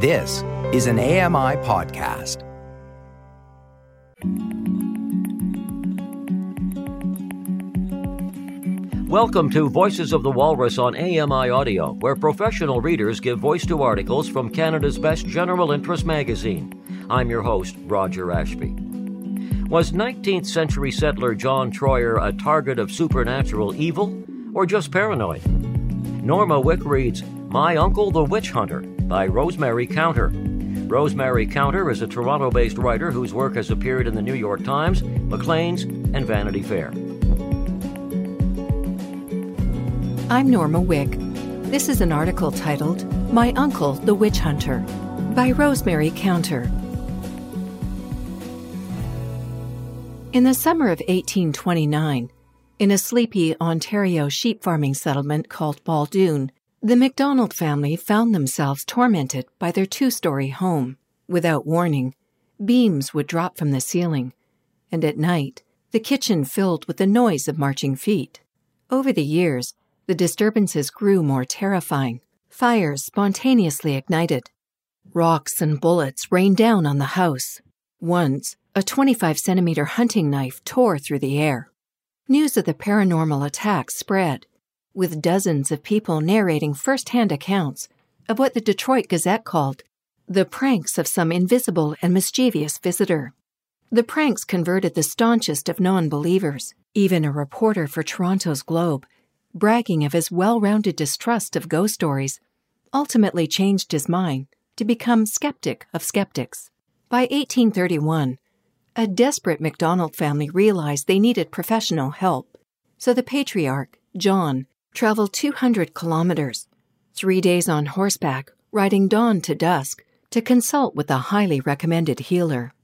This is an AMI podcast. Welcome to Voices of the Walrus on AMI Audio, where professional readers give voice to articles from Canada's best general interest magazine. I'm your host, Roger Ashby. Was 19th century settler John Troyer a target of supernatural evil or just paranoid? Norma Wick reads My Uncle the Witch Hunter by Rosemary Counter. Rosemary Counter is a Toronto based writer whose work has appeared in the New York Times, Maclean's, and Vanity Fair. I'm Norma Wick. This is an article titled My Uncle the Witch Hunter by Rosemary Counter. In the summer of 1829, in a sleepy Ontario sheep farming settlement called Baldoon, the MacDonald family found themselves tormented by their two story home. Without warning, beams would drop from the ceiling, and at night, the kitchen filled with the noise of marching feet. Over the years, the disturbances grew more terrifying. Fires spontaneously ignited. Rocks and bullets rained down on the house. Once, a 25 centimeter hunting knife tore through the air. News of the paranormal attacks spread, with dozens of people narrating first hand accounts of what the Detroit Gazette called the pranks of some invisible and mischievous visitor. The pranks converted the staunchest of non believers. Even a reporter for Toronto's Globe bragging of his well rounded distrust of ghost stories, ultimately changed his mind to become skeptic of skeptics. By 1831, a desperate MacDonald family realized they needed professional help, so the patriarch, John, traveled 200 kilometers, three days on horseback, riding dawn to dusk, to consult with a highly recommended healer.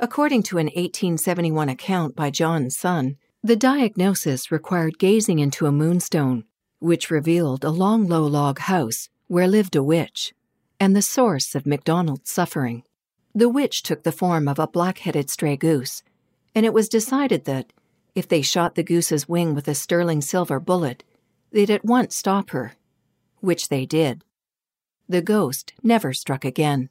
According to an 1871 account by John's son, the diagnosis required gazing into a moonstone, which revealed a long low log house where lived a witch, and the source of MacDonald's suffering. The witch took the form of a black headed stray goose, and it was decided that, if they shot the goose's wing with a sterling silver bullet, they'd at once stop her, which they did. The ghost never struck again.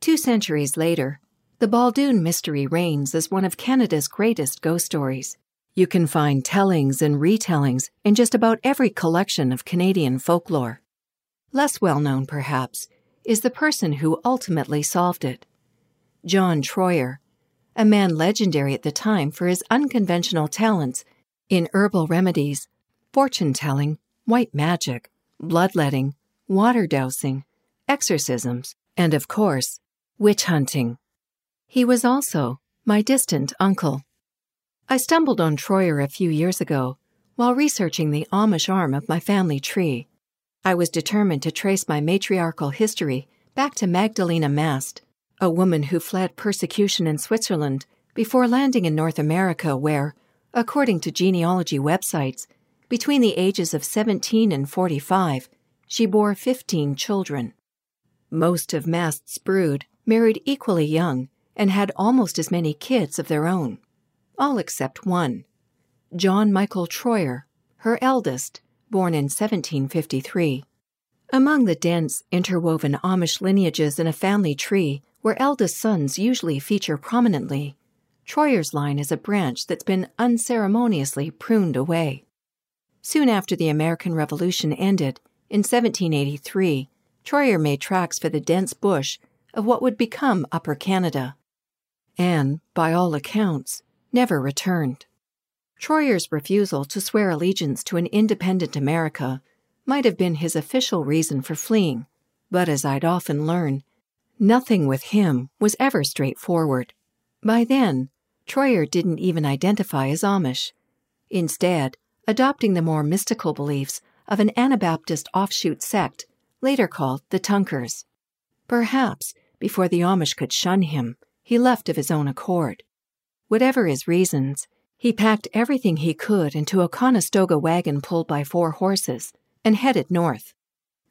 Two centuries later, the Baldoon mystery reigns as one of Canada's greatest ghost stories. You can find tellings and retellings in just about every collection of Canadian folklore. Less well known, perhaps, is the person who ultimately solved it John Troyer, a man legendary at the time for his unconventional talents in herbal remedies, fortune telling, white magic, bloodletting, water dowsing, exorcisms, and of course, witch hunting. He was also my distant uncle. I stumbled on Troyer a few years ago while researching the Amish arm of my family tree. I was determined to trace my matriarchal history back to Magdalena Mast, a woman who fled persecution in Switzerland before landing in North America, where, according to genealogy websites, between the ages of 17 and 45, she bore 15 children. Most of Mast's brood married equally young and had almost as many kids of their own all except one John Michael Troyer, her eldest, born in 1753. Among the dense, interwoven Amish lineages in a family tree where eldest sons usually feature prominently, Troyer's line is a branch that's been unceremoniously pruned away. Soon after the American Revolution ended, in 1783, Troyer made tracks for the dense bush of what would become Upper Canada. And, by all accounts, never returned. Troyer's refusal to swear allegiance to an independent America might have been his official reason for fleeing, but as I'd often learn, nothing with him was ever straightforward. By then, Troyer didn't even identify as Amish, instead, adopting the more mystical beliefs of an Anabaptist offshoot sect later called the Tunkers. Perhaps, before the Amish could shun him, he left of his own accord. Whatever his reasons, he packed everything he could into a Conestoga wagon pulled by four horses and headed north.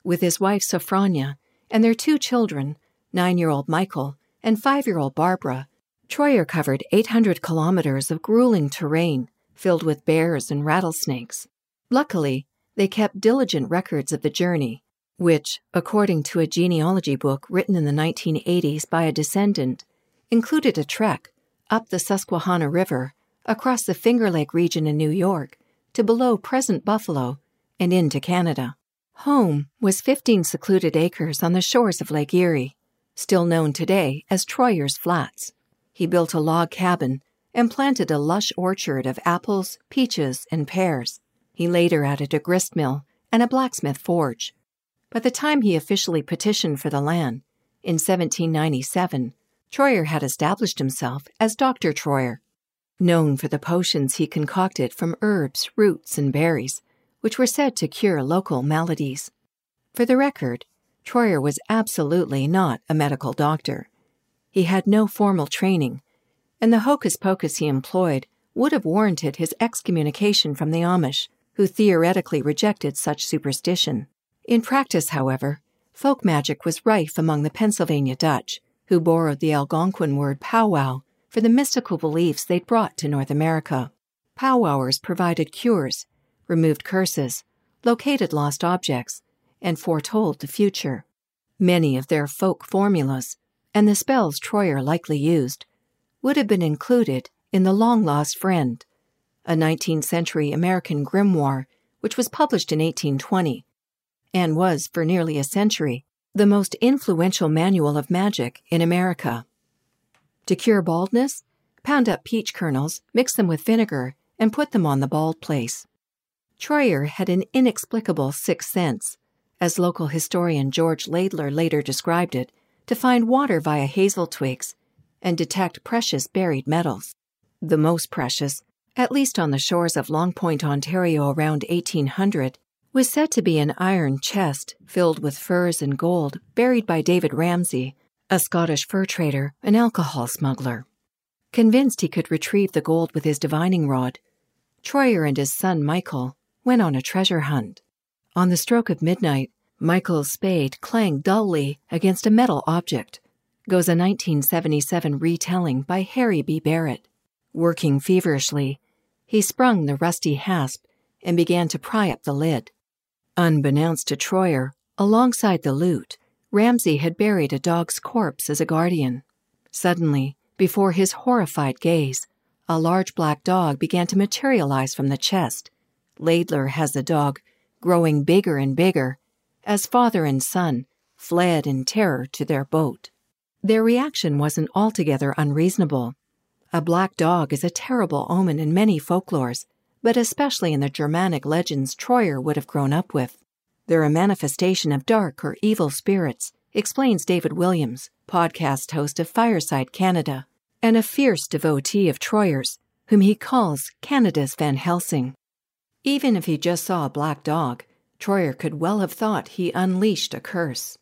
With his wife Sophronia and their two children, nine year old Michael and five year old Barbara, Troyer covered 800 kilometers of grueling terrain filled with bears and rattlesnakes. Luckily, they kept diligent records of the journey, which, according to a genealogy book written in the 1980s by a descendant, included a trek up the Susquehanna River across the Finger Lake region in New York to below present Buffalo and into Canada. Home was 15 secluded acres on the shores of Lake Erie, still known today as Troyer's Flats. He built a log cabin and planted a lush orchard of apples, peaches, and pears. He later added a grist mill and a blacksmith forge. By the time he officially petitioned for the land, in 1797, Troyer had established himself as Dr. Troyer, known for the potions he concocted from herbs, roots, and berries, which were said to cure local maladies. For the record, Troyer was absolutely not a medical doctor. He had no formal training, and the hocus pocus he employed would have warranted his excommunication from the Amish, who theoretically rejected such superstition. In practice, however, folk magic was rife among the Pennsylvania Dutch, who borrowed the Algonquin word powwow for the mystical beliefs they'd brought to North America. Powwowers provided cures, removed curses, located lost objects, and foretold the future. Many of their folk formulas, and the spells Troyer likely used, would have been included in The Long Lost Friend, a 19th century American grimoire which was published in 1820 and was, for nearly a century, the most influential manual of magic in America. To cure baldness, pound up peach kernels, mix them with vinegar, and put them on the bald place. Troyer had an inexplicable sixth sense, as local historian George Laidler later described it, to find water via hazel twigs and detect precious buried metals. The most precious, at least on the shores of Long Point, Ontario around 1800, was said to be an iron chest filled with furs and gold buried by David Ramsay, a Scottish fur trader and alcohol smuggler. Convinced he could retrieve the gold with his divining rod, Troyer and his son Michael went on a treasure hunt. On the stroke of midnight, Michael's spade clanged dully against a metal object, goes a 1977 retelling by Harry B. Barrett. Working feverishly, he sprung the rusty hasp and began to pry up the lid. Unbeknownst to Troyer, alongside the loot, Ramsay had buried a dog's corpse as a guardian. Suddenly, before his horrified gaze, a large black dog began to materialize from the chest. Laidler has the dog growing bigger and bigger as father and son fled in terror to their boat. Their reaction wasn't altogether unreasonable. A black dog is a terrible omen in many folklores, but especially in the Germanic legends Troyer would have grown up with. They're a manifestation of dark or evil spirits, explains David Williams, podcast host of Fireside Canada, and a fierce devotee of Troyer's, whom he calls Canada's Van Helsing. Even if he just saw a black dog, Troyer could well have thought he unleashed a curse.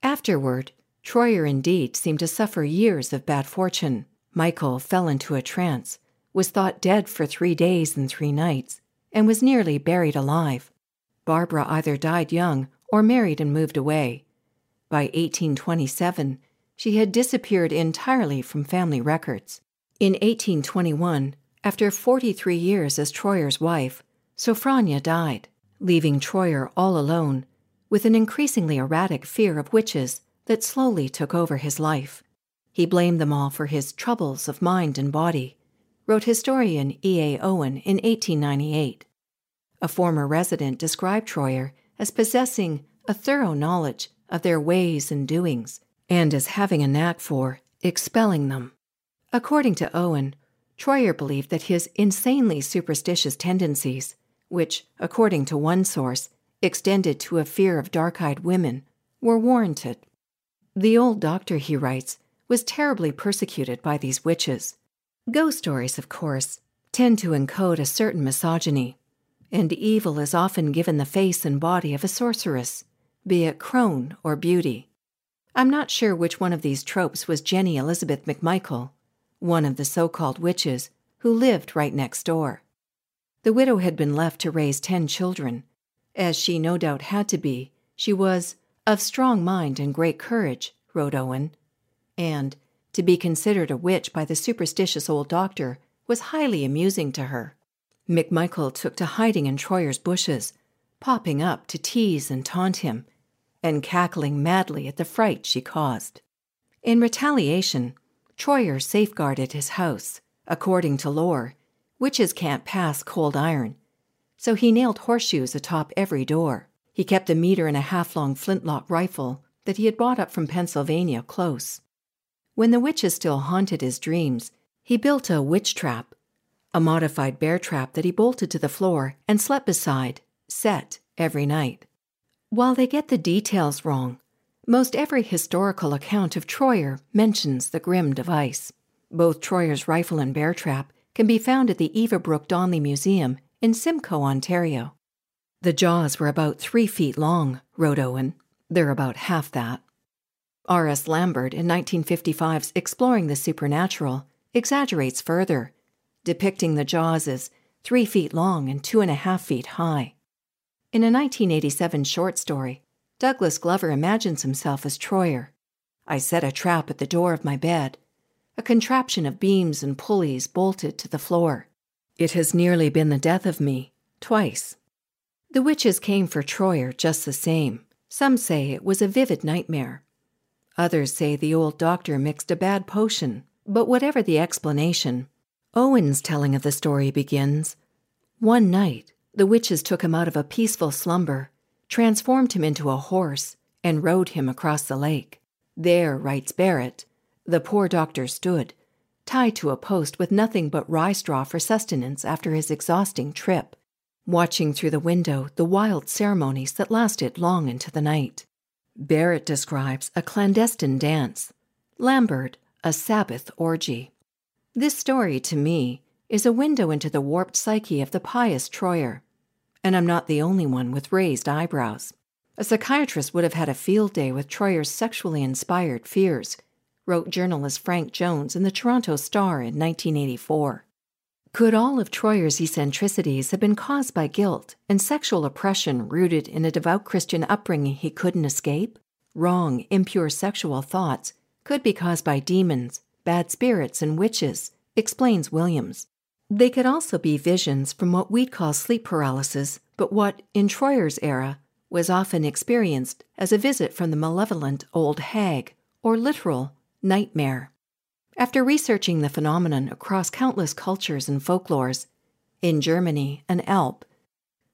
Afterward, Troyer indeed seemed to suffer years of bad fortune. Michael fell into a trance, was thought dead for three days and three nights, and was nearly buried alive. Barbara either died young or married and moved away. By 1827, she had disappeared entirely from family records. In 1821, after 43 years as Troyer's wife, Sophronia died, leaving Troyer all alone, with an increasingly erratic fear of witches that slowly took over his life. He blamed them all for his troubles of mind and body, wrote historian E. A. Owen in 1898. A former resident described Troyer as possessing a thorough knowledge of their ways and doings, and as having a knack for expelling them. According to Owen, Troyer believed that his insanely superstitious tendencies, which, according to one source, extended to a fear of dark eyed women, were warranted. The old doctor, he writes, was terribly persecuted by these witches. Ghost stories, of course, tend to encode a certain misogyny, and evil is often given the face and body of a sorceress, be it crone or beauty. I'm not sure which one of these tropes was Jenny Elizabeth McMichael, one of the so called witches who lived right next door. The widow had been left to raise ten children. As she no doubt had to be, she was of strong mind and great courage, wrote Owen. And to be considered a witch by the superstitious old doctor was highly amusing to her. McMichael took to hiding in Troyer's bushes, popping up to tease and taunt him, and cackling madly at the fright she caused. In retaliation, Troyer safeguarded his house. According to lore, witches can't pass cold iron, so he nailed horseshoes atop every door. He kept a meter and a half long flintlock rifle that he had brought up from Pennsylvania close. When the witches still haunted his dreams, he built a witch trap, a modified bear trap that he bolted to the floor and slept beside, set every night. While they get the details wrong, most every historical account of Troyer mentions the grim device. Both Troyer's rifle and bear trap can be found at the Eva Brook Donly Museum in Simcoe, Ontario. The jaws were about three feet long, wrote Owen. They're about half that. R.S. Lambert, in 1955's Exploring the Supernatural, exaggerates further, depicting the jaws as three feet long and two and a half feet high. In a 1987 short story, Douglas Glover imagines himself as Troyer. I set a trap at the door of my bed, a contraption of beams and pulleys bolted to the floor. It has nearly been the death of me, twice. The witches came for Troyer just the same. Some say it was a vivid nightmare. Others say the old doctor mixed a bad potion, but whatever the explanation, Owen's telling of the story begins One night, the witches took him out of a peaceful slumber transformed him into a horse, and rode him across the lake. There, writes Barrett, the poor doctor stood, tied to a post with nothing but rye straw for sustenance after his exhausting trip, watching through the window the wild ceremonies that lasted long into the night. Barrett describes a clandestine dance, Lambert, a Sabbath orgy. This story, to me, is a window into the warped psyche of the pious Troyer and I'm not the only one with raised eyebrows. A psychiatrist would have had a field day with Troyer's sexually inspired fears, wrote journalist Frank Jones in the Toronto Star in 1984. Could all of Troyer's eccentricities have been caused by guilt and sexual oppression rooted in a devout Christian upbringing he couldn't escape? Wrong, impure sexual thoughts could be caused by demons, bad spirits, and witches, explains Williams. They could also be visions from what we'd call sleep paralysis, but what, in Troyer's era, was often experienced as a visit from the malevolent old hag, or literal nightmare. After researching the phenomenon across countless cultures and folklores, in Germany, an Alp,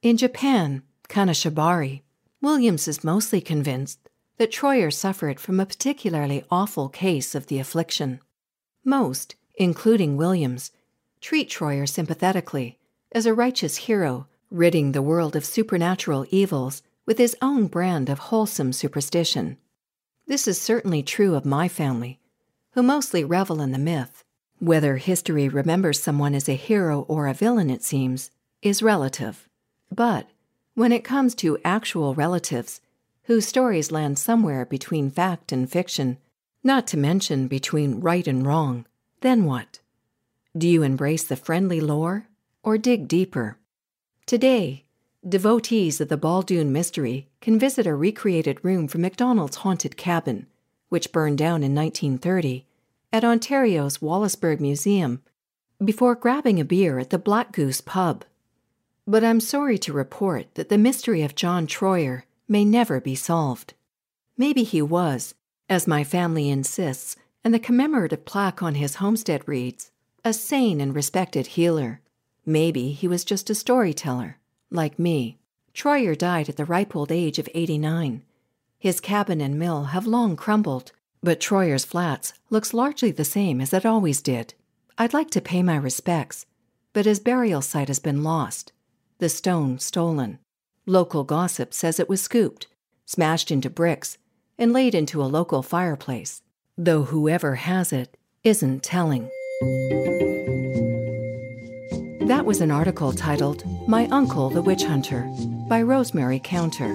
in Japan, Kanashibari, Williams is mostly convinced that Troyer suffered from a particularly awful case of the affliction. Most, including Williams, treat Troyer sympathetically as a righteous hero, ridding the world of supernatural evils with his own brand of wholesome superstition. This is certainly true of my family, who mostly revel in the myth. Whether history remembers someone as a hero or a villain, it seems, is relative. But when it comes to actual relatives, whose stories land somewhere between fact and fiction, not to mention between right and wrong, then what? Do you embrace the friendly lore or dig deeper? Today, devotees of the Baldoon mystery can visit a recreated room from MacDonald's haunted cabin, which burned down in 1930, at Ontario's Wallaceburg Museum before grabbing a beer at the Black Goose pub. But I'm sorry to report that the mystery of John Troyer may never be solved. Maybe he was, as my family insists, and the commemorative plaque on his homestead reads a sane and respected healer. Maybe he was just a storyteller, like me. Troyer died at the ripe old age of 89. His cabin and mill have long crumbled, but Troyer's Flats looks largely the same as it always did. I'd like to pay my respects, but his burial site has been lost, the stone stolen. Local gossip says it was scooped, smashed into bricks, and laid into a local fireplace, though whoever has it isn't telling. That was an article titled My Uncle the Witch Hunter by Rosemary Counter.